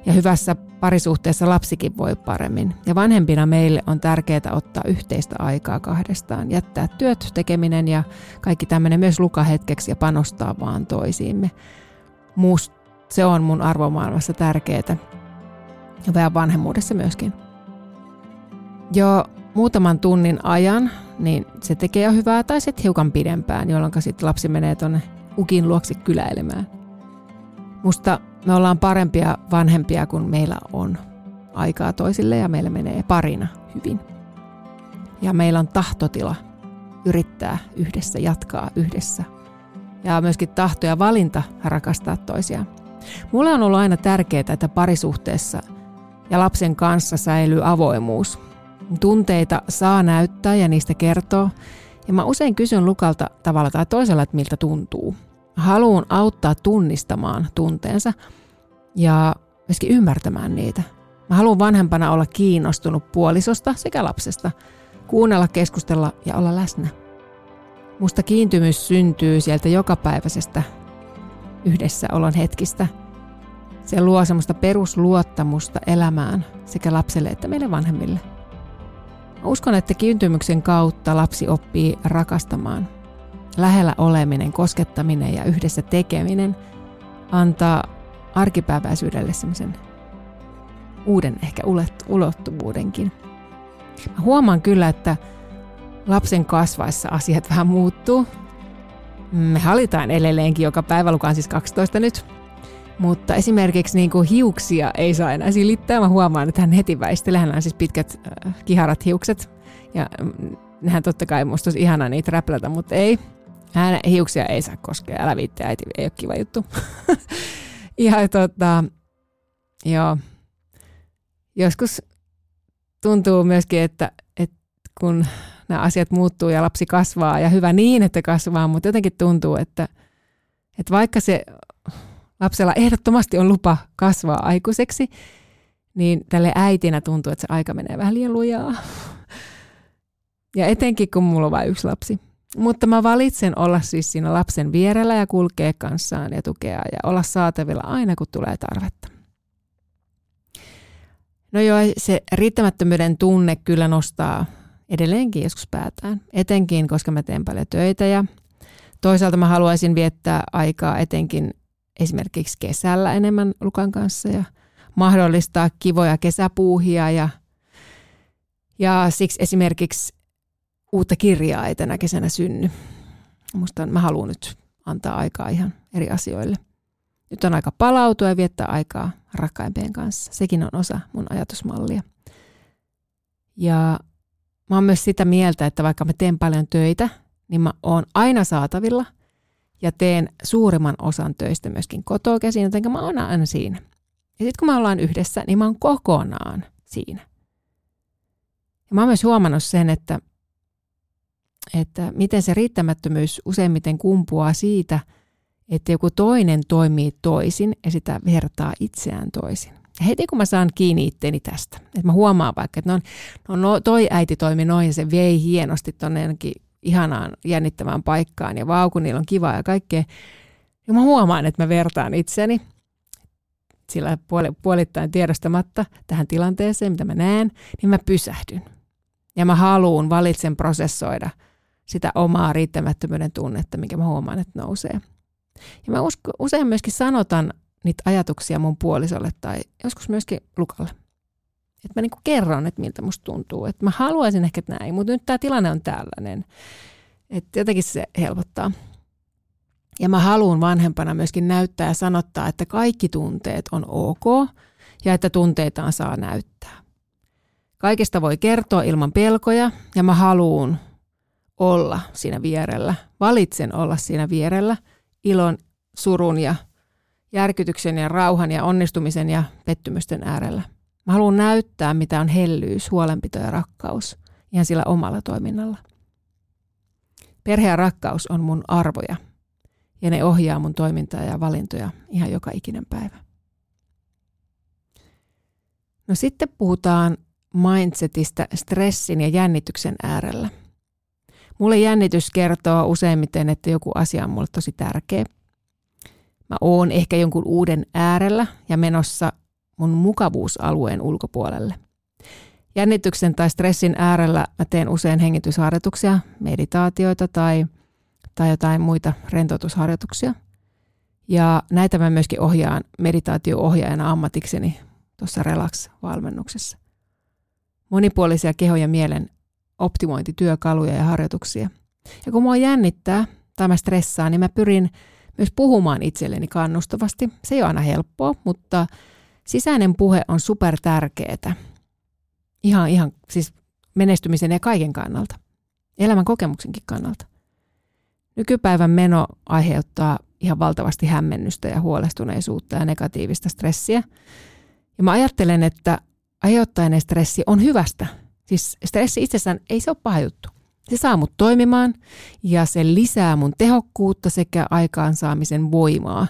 ja hyvässä parisuhteessa lapsikin voi paremmin. Ja vanhempina meille on tärkeää ottaa yhteistä aikaa kahdestaan, jättää työt, tekeminen ja kaikki tämmöinen myös lukahetkeksi ja panostaa vaan toisiimme. Must, se on mun arvomaailmassa tärkeää ja vähän vanhemmuudessa myöskin. Jo muutaman tunnin ajan, niin se tekee jo hyvää tai sitten hiukan pidempään, jolloin sitten lapsi menee tuonne ukin luoksi kyläilemään. Musta me ollaan parempia vanhempia, kun meillä on aikaa toisille ja meillä menee parina hyvin. Ja meillä on tahtotila yrittää yhdessä, jatkaa yhdessä. Ja myöskin tahto ja valinta rakastaa toisiaan. Mulle on ollut aina tärkeää, että parisuhteessa ja lapsen kanssa säilyy avoimuus. Tunteita saa näyttää ja niistä kertoo. Ja mä usein kysyn Lukalta tavalla tai toisella, että miltä tuntuu. Haluan auttaa tunnistamaan tunteensa ja myöskin ymmärtämään niitä. Mä haluan vanhempana olla kiinnostunut puolisosta sekä lapsesta, kuunnella, keskustella ja olla läsnä. Musta kiintymys syntyy sieltä jokapäiväisestä yhdessäolon hetkistä. Se luo semmoista perusluottamusta elämään sekä lapselle että meille vanhemmille. Mä uskon, että kiintymyksen kautta lapsi oppii rakastamaan. Lähellä oleminen, koskettaminen ja yhdessä tekeminen antaa arkipäiväisyydelle semmoisen uuden ehkä ulottuvuudenkin. Mä huomaan kyllä, että lapsen kasvaessa asiat vähän muuttuu. Me halitaan edelleenkin joka päivä, lukaan siis 12 nyt. Mutta esimerkiksi niin kuin hiuksia ei saa enää silittää. Mä huomaan, että hän heti väistelee. Hän on siis pitkät äh, kiharat hiukset. Ja mm, nehän totta kai musta olisi ihanaa niitä räplätä, mutta ei. Hän hiuksia ei saa koskea. Älä viitti, äiti, ei ole kiva juttu. ja tota, joo. Joskus tuntuu myöskin, että, että kun nämä asiat muuttuu ja lapsi kasvaa ja hyvä niin, että kasvaa, mutta jotenkin tuntuu, että, että vaikka se lapsella ehdottomasti on lupa kasvaa aikuiseksi, niin tälle äitinä tuntuu, että se aika menee vähän liian lujaa. Ja etenkin kun mulla on vain yksi lapsi. Mutta mä valitsen olla siis siinä lapsen vierellä ja kulkea kanssaan ja tukea ja olla saatavilla aina kun tulee tarvetta. No joo, se riittämättömyyden tunne kyllä nostaa edelleenkin joskus päätään, etenkin koska mä teen paljon töitä ja toisaalta mä haluaisin viettää aikaa etenkin esimerkiksi kesällä enemmän Lukan kanssa ja mahdollistaa kivoja kesäpuuhia ja, ja siksi esimerkiksi uutta kirjaa ei tänä kesänä synny. Musta mä haluan nyt antaa aikaa ihan eri asioille. Nyt on aika palautua ja viettää aikaa rakkaimpien kanssa. Sekin on osa mun ajatusmallia. Ja mä oon myös sitä mieltä, että vaikka mä teen paljon töitä, niin mä oon aina saatavilla ja teen suurimman osan töistä myöskin kotoa käsin, joten mä oon aina siinä. Ja sitten kun me ollaan yhdessä, niin mä oon kokonaan siinä. Ja mä oon myös huomannut sen, että että miten se riittämättömyys useimmiten kumpuaa siitä, että joku toinen toimii toisin ja sitä vertaa itseään toisin. Heti kun mä saan kiinni itteeni tästä, että mä huomaan vaikka, että no, no, toi äiti toimi noin se vei hienosti tuonne jonnekin ihanaan jännittävään paikkaan ja vau, kun niillä on kiva ja kaikkea. Ja mä huomaan, että mä vertaan itseni sillä puolittain tiedostamatta tähän tilanteeseen, mitä mä näen, niin mä pysähdyn. Ja mä haluun, valitsen prosessoida – sitä omaa riittämättömyyden tunnetta, mikä mä huomaan, että nousee. Ja mä usko, usein myöskin sanotan niitä ajatuksia mun puolisolle tai joskus myöskin Lukalle. Että mä niinku kerron, että miltä musta tuntuu. Että mä haluaisin ehkä näin, mutta nyt tämä tilanne on tällainen. Että jotenkin se helpottaa. Ja mä haluan vanhempana myöskin näyttää ja sanottaa, että kaikki tunteet on ok ja että tunteitaan saa näyttää. Kaikesta voi kertoa ilman pelkoja ja mä haluan olla siinä vierellä. Valitsen olla siinä vierellä ilon, surun ja järkytyksen ja rauhan ja onnistumisen ja pettymysten äärellä. Mä haluan näyttää, mitä on hellyys, huolenpito ja rakkaus ihan sillä omalla toiminnalla. Perhe ja rakkaus on mun arvoja. ja ne ohjaa mun toimintaa ja valintoja ihan joka ikinen päivä. No sitten puhutaan mindsetistä stressin ja jännityksen äärellä. Mulle jännitys kertoo useimmiten, että joku asia on mulle tosi tärkeä. Mä oon ehkä jonkun uuden äärellä ja menossa mun mukavuusalueen ulkopuolelle. Jännityksen tai stressin äärellä mä teen usein hengitysharjoituksia, meditaatioita tai, tai jotain muita rentoutusharjoituksia. Ja näitä mä myöskin ohjaan meditaatio-ohjaajana ammatikseni tuossa Relax-valmennuksessa. Monipuolisia keho- ja mielen optimointityökaluja ja harjoituksia. Ja kun mua jännittää tai mä stressaan, niin mä pyrin myös puhumaan itselleni kannustavasti. Se ei ole aina helppoa, mutta sisäinen puhe on super tärkeää. Ihan, ihan siis menestymisen ja kaiken kannalta. Elämän kokemuksenkin kannalta. Nykypäivän meno aiheuttaa ihan valtavasti hämmennystä ja huolestuneisuutta ja negatiivista stressiä. Ja mä ajattelen, että ajoittainen stressi on hyvästä. Siis stressi itsessään ei se ole paha juttu. Se saa mut toimimaan ja se lisää mun tehokkuutta sekä aikaansaamisen voimaa.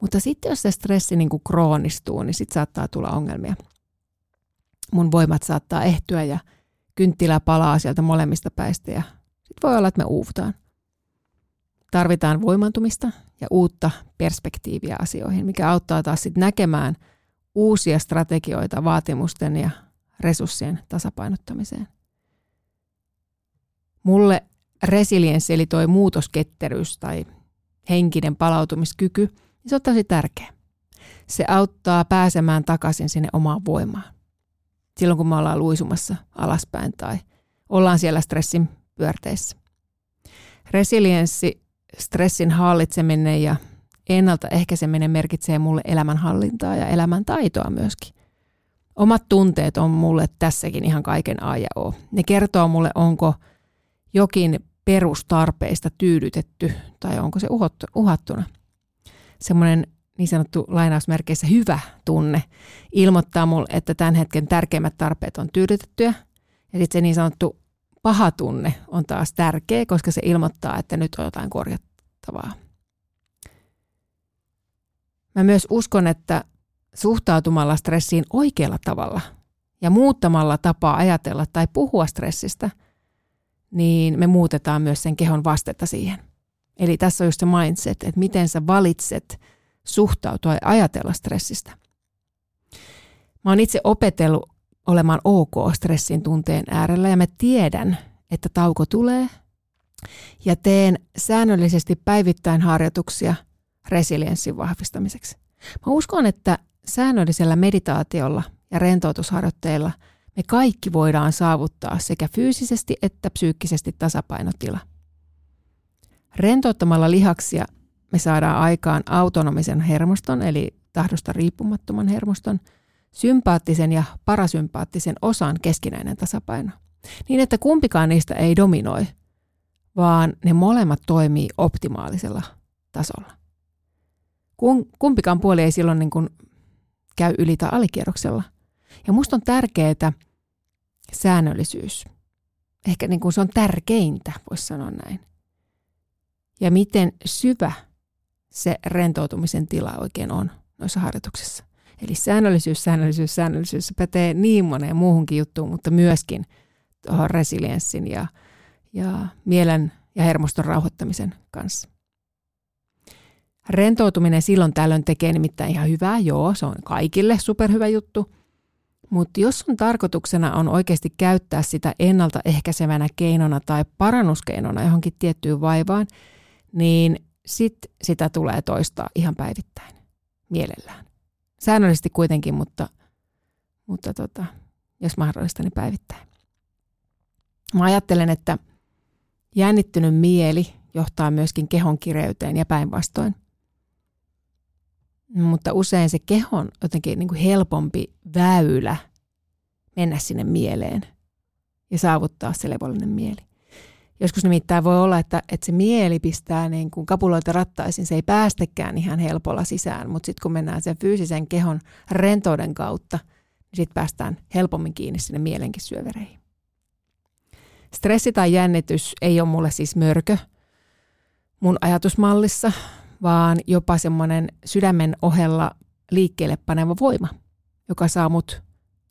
Mutta sitten jos se stressi niin kuin kroonistuu, niin sitten saattaa tulla ongelmia. Mun voimat saattaa ehtyä ja kynttilä palaa sieltä molemmista päistä ja sitten voi olla, että me uuvutaan. Tarvitaan voimantumista ja uutta perspektiiviä asioihin, mikä auttaa taas sitten näkemään – uusia strategioita vaatimusten ja resurssien tasapainottamiseen. Mulle resilienssi eli toi muutosketteryys tai henkinen palautumiskyky, niin se on tosi tärkeä. Se auttaa pääsemään takaisin sinne omaan voimaan. Silloin kun me ollaan luisumassa alaspäin tai ollaan siellä stressin pyörteissä. Resilienssi, stressin hallitseminen ja ennaltaehkäiseminen merkitsee mulle elämänhallintaa ja elämäntaitoa myöskin. Omat tunteet on mulle tässäkin ihan kaiken A ja O. Ne kertoo mulle, onko jokin perustarpeista tyydytetty tai onko se uhattuna. Semmoinen niin sanottu lainausmerkeissä hyvä tunne ilmoittaa mulle, että tämän hetken tärkeimmät tarpeet on tyydytettyjä. Ja sitten se niin sanottu paha tunne on taas tärkeä, koska se ilmoittaa, että nyt on jotain korjattavaa. Mä myös uskon, että suhtautumalla stressiin oikealla tavalla ja muuttamalla tapaa ajatella tai puhua stressistä, niin me muutetaan myös sen kehon vastetta siihen. Eli tässä on just se mindset, että miten sä valitset suhtautua ja ajatella stressistä. Mä oon itse opetellut olemaan ok stressin tunteen äärellä ja mä tiedän, että tauko tulee ja teen säännöllisesti päivittäin harjoituksia – resilienssin vahvistamiseksi. Mä uskon, että säännöllisellä meditaatiolla ja rentoutusharjoitteilla me kaikki voidaan saavuttaa sekä fyysisesti että psyykkisesti tasapainotila. Rentouttamalla lihaksia me saadaan aikaan autonomisen hermoston, eli tahdosta riippumattoman hermoston, sympaattisen ja parasympaattisen osan keskinäinen tasapaino. Niin, että kumpikaan niistä ei dominoi, vaan ne molemmat toimii optimaalisella tasolla kumpikaan puoli ei silloin niin kuin käy yli tai alikierroksella. Ja musta on tärkeää säännöllisyys. Ehkä niin kuin se on tärkeintä, voisi sanoa näin. Ja miten syvä se rentoutumisen tila oikein on noissa harjoituksissa. Eli säännöllisyys, säännöllisyys, säännöllisyys se pätee niin moneen muuhunkin juttuun, mutta myöskin tuohon resilienssin ja, ja mielen ja hermoston rauhoittamisen kanssa. Rentoutuminen silloin tällöin tekee nimittäin ihan hyvää, joo, se on kaikille superhyvä juttu. Mutta jos sun tarkoituksena on oikeasti käyttää sitä ennaltaehkäisevänä keinona tai parannuskeinona johonkin tiettyyn vaivaan, niin sit sitä tulee toistaa ihan päivittäin, mielellään. Säännöllisesti kuitenkin, mutta, mutta tota, jos mahdollista, niin päivittäin. Mä ajattelen, että jännittynyt mieli johtaa myöskin kehon kireyteen ja päinvastoin – mutta usein se kehon jotenkin niin kuin helpompi väylä mennä sinne mieleen ja saavuttaa se levollinen mieli. Joskus nimittäin voi olla, että, että se mieli pistää niin kuin kapuloita rattaisin, se ei päästekään ihan helpolla sisään, mutta sitten kun mennään sen fyysisen kehon rentouden kautta, niin sitten päästään helpommin kiinni sinne mielenkin syövereihin. Stressi tai jännitys ei ole mulle siis mörkö, mun ajatusmallissa, vaan jopa semmoinen sydämen ohella liikkeelle paneva voima, joka saa mut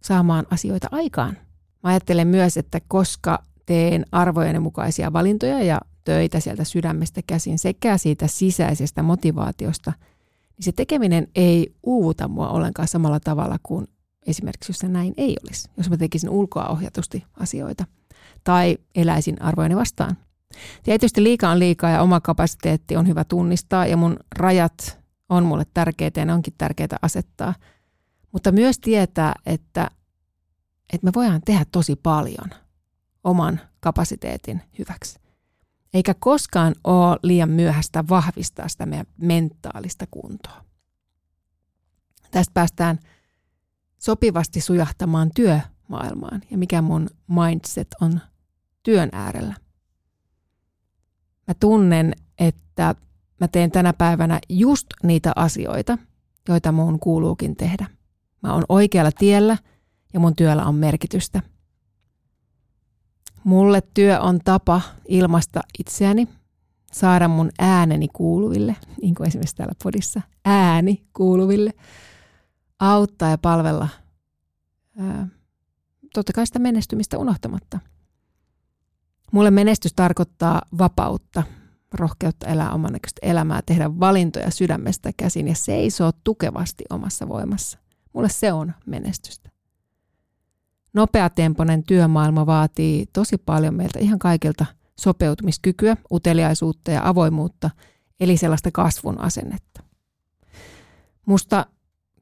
saamaan asioita aikaan. Mä ajattelen myös, että koska teen arvojeni mukaisia valintoja ja töitä sieltä sydämestä käsin sekä siitä sisäisestä motivaatiosta, niin se tekeminen ei uuvuta mua ollenkaan samalla tavalla kuin esimerkiksi, jos se näin ei olisi. Jos mä tekisin ulkoa ohjatusti asioita tai eläisin arvojeni vastaan. Tietysti liikaa on liikaa ja oma kapasiteetti on hyvä tunnistaa ja mun rajat on mulle tärkeitä ja ne onkin tärkeitä asettaa. Mutta myös tietää, että, että me voidaan tehdä tosi paljon oman kapasiteetin hyväksi. Eikä koskaan ole liian myöhäistä vahvistaa sitä meidän mentaalista kuntoa. Tästä päästään sopivasti sujahtamaan työmaailmaan ja mikä mun mindset on työn äärellä. Mä tunnen, että mä teen tänä päivänä just niitä asioita, joita mun kuuluukin tehdä. Mä oon oikealla tiellä ja mun työllä on merkitystä. Mulle työ on tapa ilmasta itseäni, saada mun ääneni kuuluville, niin kuin esimerkiksi täällä podissa, ääni kuuluville, auttaa ja palvella ää, totta kai sitä menestymistä unohtamatta. Mulle menestys tarkoittaa vapautta, rohkeutta elää oman näköistä elämää, tehdä valintoja sydämestä käsin ja seisoo tukevasti omassa voimassa. Mulle se on menestystä. Nopeatempoinen työmaailma vaatii tosi paljon meiltä ihan kaikilta sopeutumiskykyä, uteliaisuutta ja avoimuutta, eli sellaista kasvun asennetta. Musta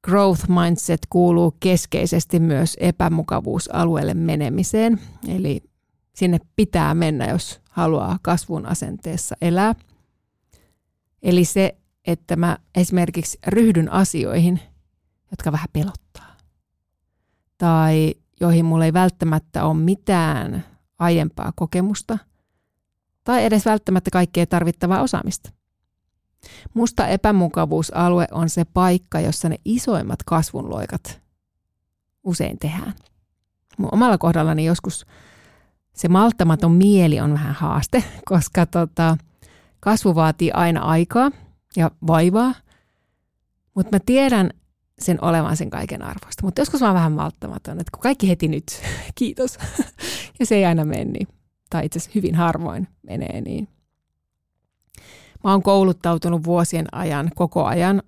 growth mindset kuuluu keskeisesti myös epämukavuusalueelle menemiseen, eli sinne pitää mennä, jos haluaa kasvun asenteessa elää. Eli se, että mä esimerkiksi ryhdyn asioihin, jotka vähän pelottaa. Tai joihin mulla ei välttämättä ole mitään aiempaa kokemusta. Tai edes välttämättä kaikkea tarvittavaa osaamista. Musta epämukavuusalue on se paikka, jossa ne isoimmat kasvunloikat usein tehdään. Mun omalla kohdallani joskus se malttamaton mieli on vähän haaste, koska tota, kasvu vaatii aina aikaa ja vaivaa. Mutta mä tiedän sen olevan sen kaiken arvosta. Mutta joskus mä oon vähän malttamaton, että kun kaikki heti nyt, kiitos. ja se ei aina mene niin. Tai itse asiassa hyvin harvoin menee niin. Mä oon kouluttautunut vuosien ajan koko ajan,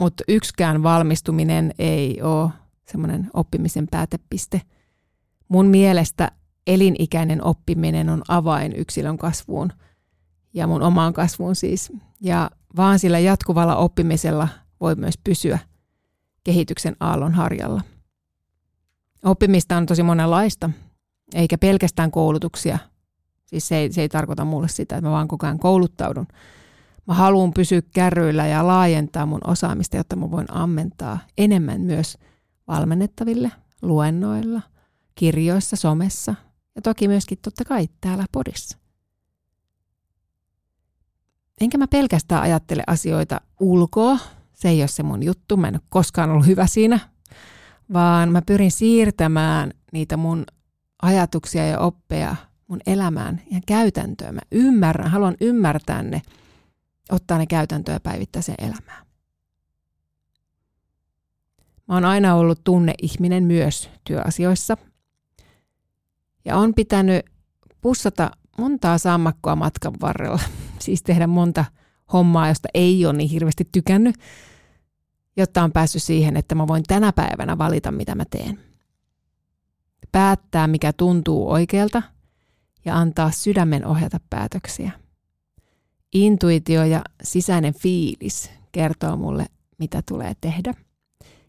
mutta yksikään valmistuminen ei ole semmoinen oppimisen päätepiste. Mun mielestä elinikäinen oppiminen on avain yksilön kasvuun ja mun omaan kasvuun siis. Ja vaan sillä jatkuvalla oppimisella voi myös pysyä kehityksen aallon harjalla. Oppimista on tosi monenlaista, eikä pelkästään koulutuksia. Siis se ei, se ei tarkoita mulle sitä, että mä vaan koko ajan kouluttaudun. Mä haluan pysyä kärryillä ja laajentaa mun osaamista, jotta mä voin ammentaa enemmän myös valmennettaville luennoilla, kirjoissa, somessa, ja toki myöskin totta kai täällä podissa. Enkä mä pelkästään ajattele asioita ulkoa, se ei ole se mun juttu, mä en ole koskaan ollut hyvä siinä, vaan mä pyrin siirtämään niitä mun ajatuksia ja oppeja mun elämään ja käytäntöön. Mä ymmärrän, haluan ymmärtää ne, ottaa ne käytäntöä päivittäiseen elämään. Mä oon aina ollut tunneihminen myös työasioissa – ja on pitänyt pussata montaa sammakkoa matkan varrella. Siis tehdä monta hommaa, josta ei ole niin hirveästi tykännyt, jotta on päässyt siihen, että mä voin tänä päivänä valita, mitä mä teen. Päättää, mikä tuntuu oikealta ja antaa sydämen ohjata päätöksiä. Intuitio ja sisäinen fiilis kertoo mulle, mitä tulee tehdä.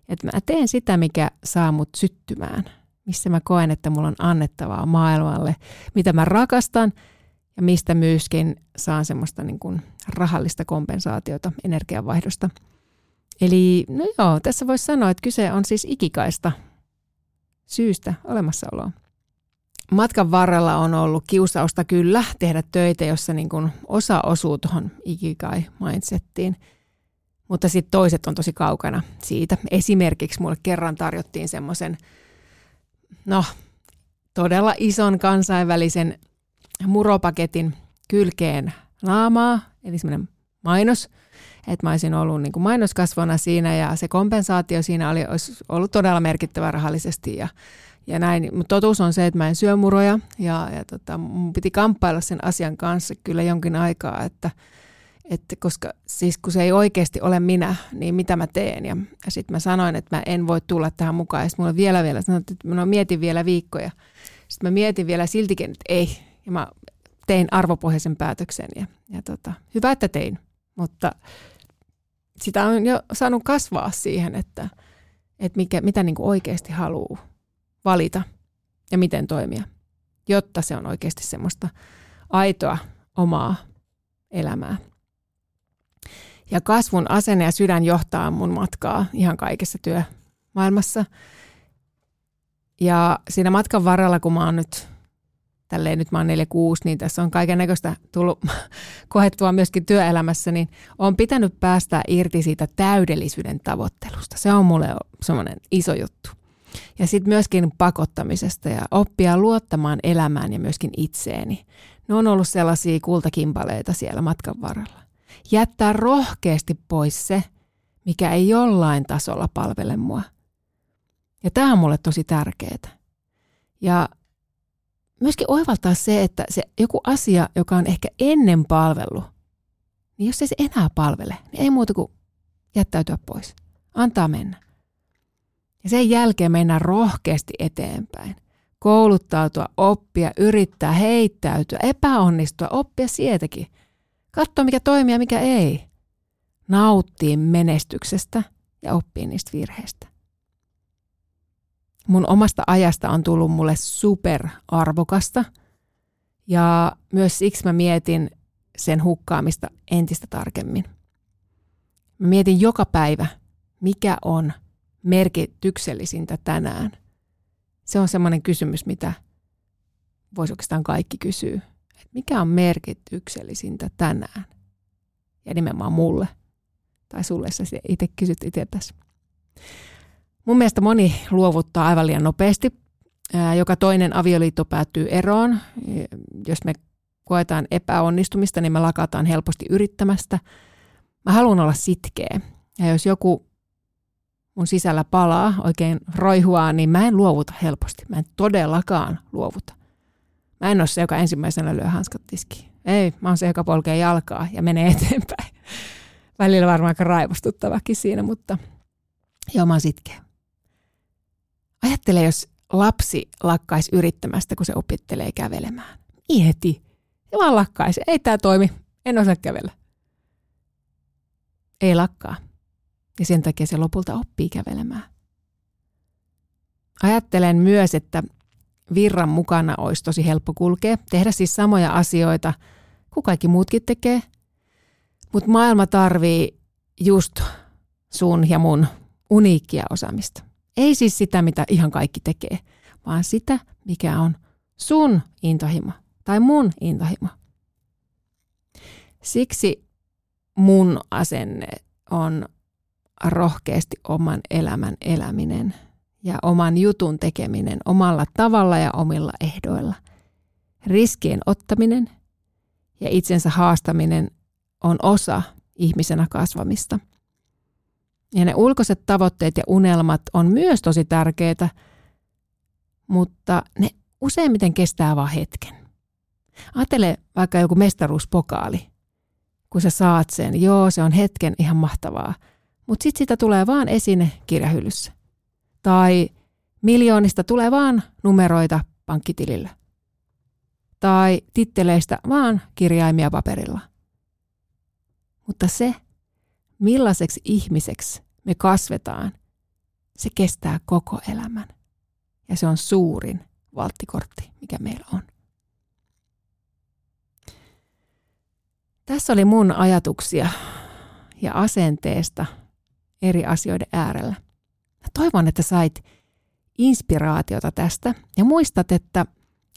Että mä teen sitä, mikä saa mut syttymään – missä mä koen, että mulla on annettavaa maailmalle, mitä mä rakastan ja mistä myöskin saan semmoista niin kuin rahallista kompensaatiota energianvaihdosta. Eli no joo, tässä voisi sanoa, että kyse on siis ikikaista syystä olemassaoloa. Matkan varrella on ollut kiusausta kyllä tehdä töitä, jossa niin kuin osa osuu tuohon ikikai-mindsettiin, mutta sitten toiset on tosi kaukana siitä. Esimerkiksi mulle kerran tarjottiin semmoisen no, todella ison kansainvälisen muropaketin kylkeen naamaa, eli semmoinen mainos, että mä olisin ollut niin kuin mainoskasvona siinä ja se kompensaatio siinä oli, olisi ollut todella merkittävä rahallisesti ja, ja näin. Mutta totuus on se, että mä en syö muroja ja, ja tota, mun piti kamppailla sen asian kanssa kyllä jonkin aikaa, että, että koska siis kun se ei oikeasti ole minä, niin mitä mä teen. Ja, ja sitten mä sanoin, että mä en voi tulla tähän mukaan. Ja sitten mulla vielä vielä, sanoin, että mä mietin vielä viikkoja. Sitten mä mietin vielä siltikin, että ei. Ja mä tein arvopohjaisen päätöksen ja, ja tota, hyvä, että tein. Mutta sitä on jo saanut kasvaa siihen, että, että mikä, mitä niin kuin oikeasti haluaa valita ja miten toimia, jotta se on oikeasti semmoista aitoa omaa elämää. Ja kasvun asenne ja sydän johtaa mun matkaa ihan kaikessa työmaailmassa. Ja siinä matkan varrella, kun mä oon nyt tälleen nyt mä oon 46, niin tässä on kaiken näköistä tullut kohettua myöskin työelämässä, niin on pitänyt päästä irti siitä täydellisyyden tavoittelusta. Se on mulle semmoinen iso juttu. Ja sitten myöskin pakottamisesta ja oppia luottamaan elämään ja myöskin itseeni. Ne on ollut sellaisia kultakimpaleita siellä matkan varrella. Jättää rohkeasti pois se, mikä ei jollain tasolla palvele mua. Ja tämä on mulle tosi tärkeää. Ja myöskin oivaltaa se, että se joku asia, joka on ehkä ennen palvelu, niin jos ei se enää palvele, niin ei muuta kuin jättäytyä pois. Antaa mennä. Ja sen jälkeen mennä rohkeasti eteenpäin. Kouluttautua, oppia, yrittää, heittäytyä, epäonnistua, oppia siitäkin. Katsoa, mikä toimii ja mikä ei. Nauttii menestyksestä ja oppii niistä virheistä mun omasta ajasta on tullut mulle super arvokasta. Ja myös siksi mä mietin sen hukkaamista entistä tarkemmin. Mä mietin joka päivä, mikä on merkityksellisintä tänään. Se on semmoinen kysymys, mitä voisi oikeastaan kaikki kysyä. Et mikä on merkityksellisintä tänään? Ja nimenomaan mulle. Tai sulle sä itse kysyt itse tässä. Mun mielestä moni luovuttaa aivan liian nopeasti. Joka toinen avioliitto päättyy eroon. Jos me koetaan epäonnistumista, niin me lakataan helposti yrittämästä. Mä haluan olla sitkeä. Ja jos joku mun sisällä palaa, oikein roihuaa, niin mä en luovuta helposti. Mä en todellakaan luovuta. Mä en ole se, joka ensimmäisenä lyö hanskat tiskiin. Ei, mä oon se, joka polkee jalkaa ja menee eteenpäin. Välillä varmaan aika raivostuttavakin siinä, mutta joo, mä oon sitkeä. Ajattele, jos lapsi lakkaisi yrittämästä, kun se opettelee kävelemään. Mieti. Ja vaan lakkaisi. Ei tämä toimi. En osaa kävellä. Ei lakkaa. Ja sen takia se lopulta oppii kävelemään. Ajattelen myös, että virran mukana olisi tosi helppo kulkea, tehdä siis samoja asioita kuin kaikki muutkin tekee. Mutta maailma tarvii just sun ja mun uniikkia osaamista. Ei siis sitä, mitä ihan kaikki tekee, vaan sitä, mikä on sun intohimo tai mun intohimo. Siksi mun asenne on rohkeasti oman elämän eläminen ja oman jutun tekeminen omalla tavalla ja omilla ehdoilla. Riskien ottaminen ja itsensä haastaminen on osa ihmisenä kasvamista – ja ne ulkoiset tavoitteet ja unelmat on myös tosi tärkeitä, mutta ne useimmiten kestää vain hetken. Ajattele vaikka joku mestaruuspokaali. Kun sä saat sen, joo se on hetken ihan mahtavaa, mutta sitten sitä tulee vaan esine kirjahyllyssä. Tai miljoonista tulee vaan numeroita pankkitilillä. Tai titteleistä vaan kirjaimia paperilla. Mutta se, millaiseksi ihmiseksi me kasvetaan, se kestää koko elämän. Ja se on suurin valttikortti, mikä meillä on. Tässä oli mun ajatuksia ja asenteesta eri asioiden äärellä. Mä toivon, että sait inspiraatiota tästä ja muistat, että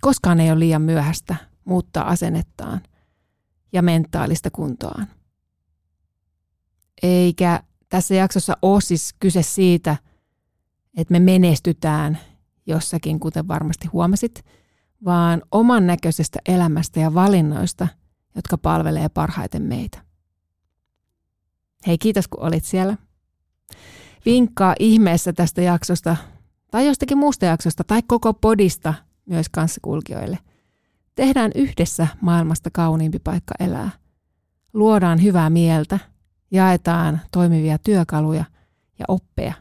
koskaan ei ole liian myöhäistä muuttaa asennettaan ja mentaalista kuntoaan. Eikä tässä jaksossa ole siis kyse siitä, että me menestytään jossakin, kuten varmasti huomasit, vaan oman näköisestä elämästä ja valinnoista, jotka palvelee parhaiten meitä. Hei, kiitos kun olit siellä. Vinkkaa ihmeessä tästä jaksosta tai jostakin muusta jaksosta tai koko podista myös kanssakulkijoille. Tehdään yhdessä maailmasta kauniimpi paikka elää. Luodaan hyvää mieltä, jaetaan toimivia työkaluja ja oppeja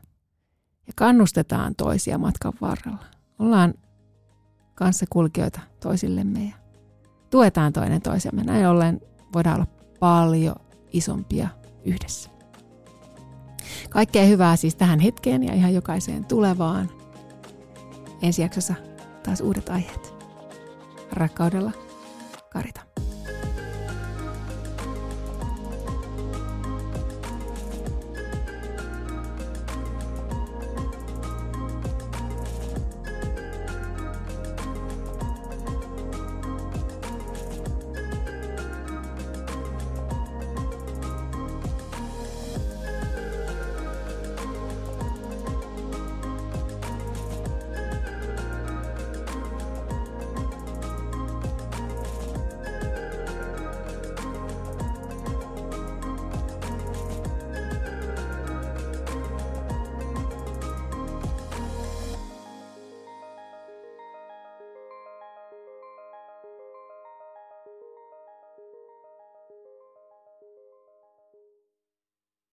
ja kannustetaan toisia matkan varrella. Ollaan kanssakulkijoita toisillemme ja tuetaan toinen toisemme. Näin ollen voidaan olla paljon isompia yhdessä. Kaikkea hyvää siis tähän hetkeen ja ihan jokaiseen tulevaan. Ensi jaksossa taas uudet aiheet. Rakkaudella, Karita.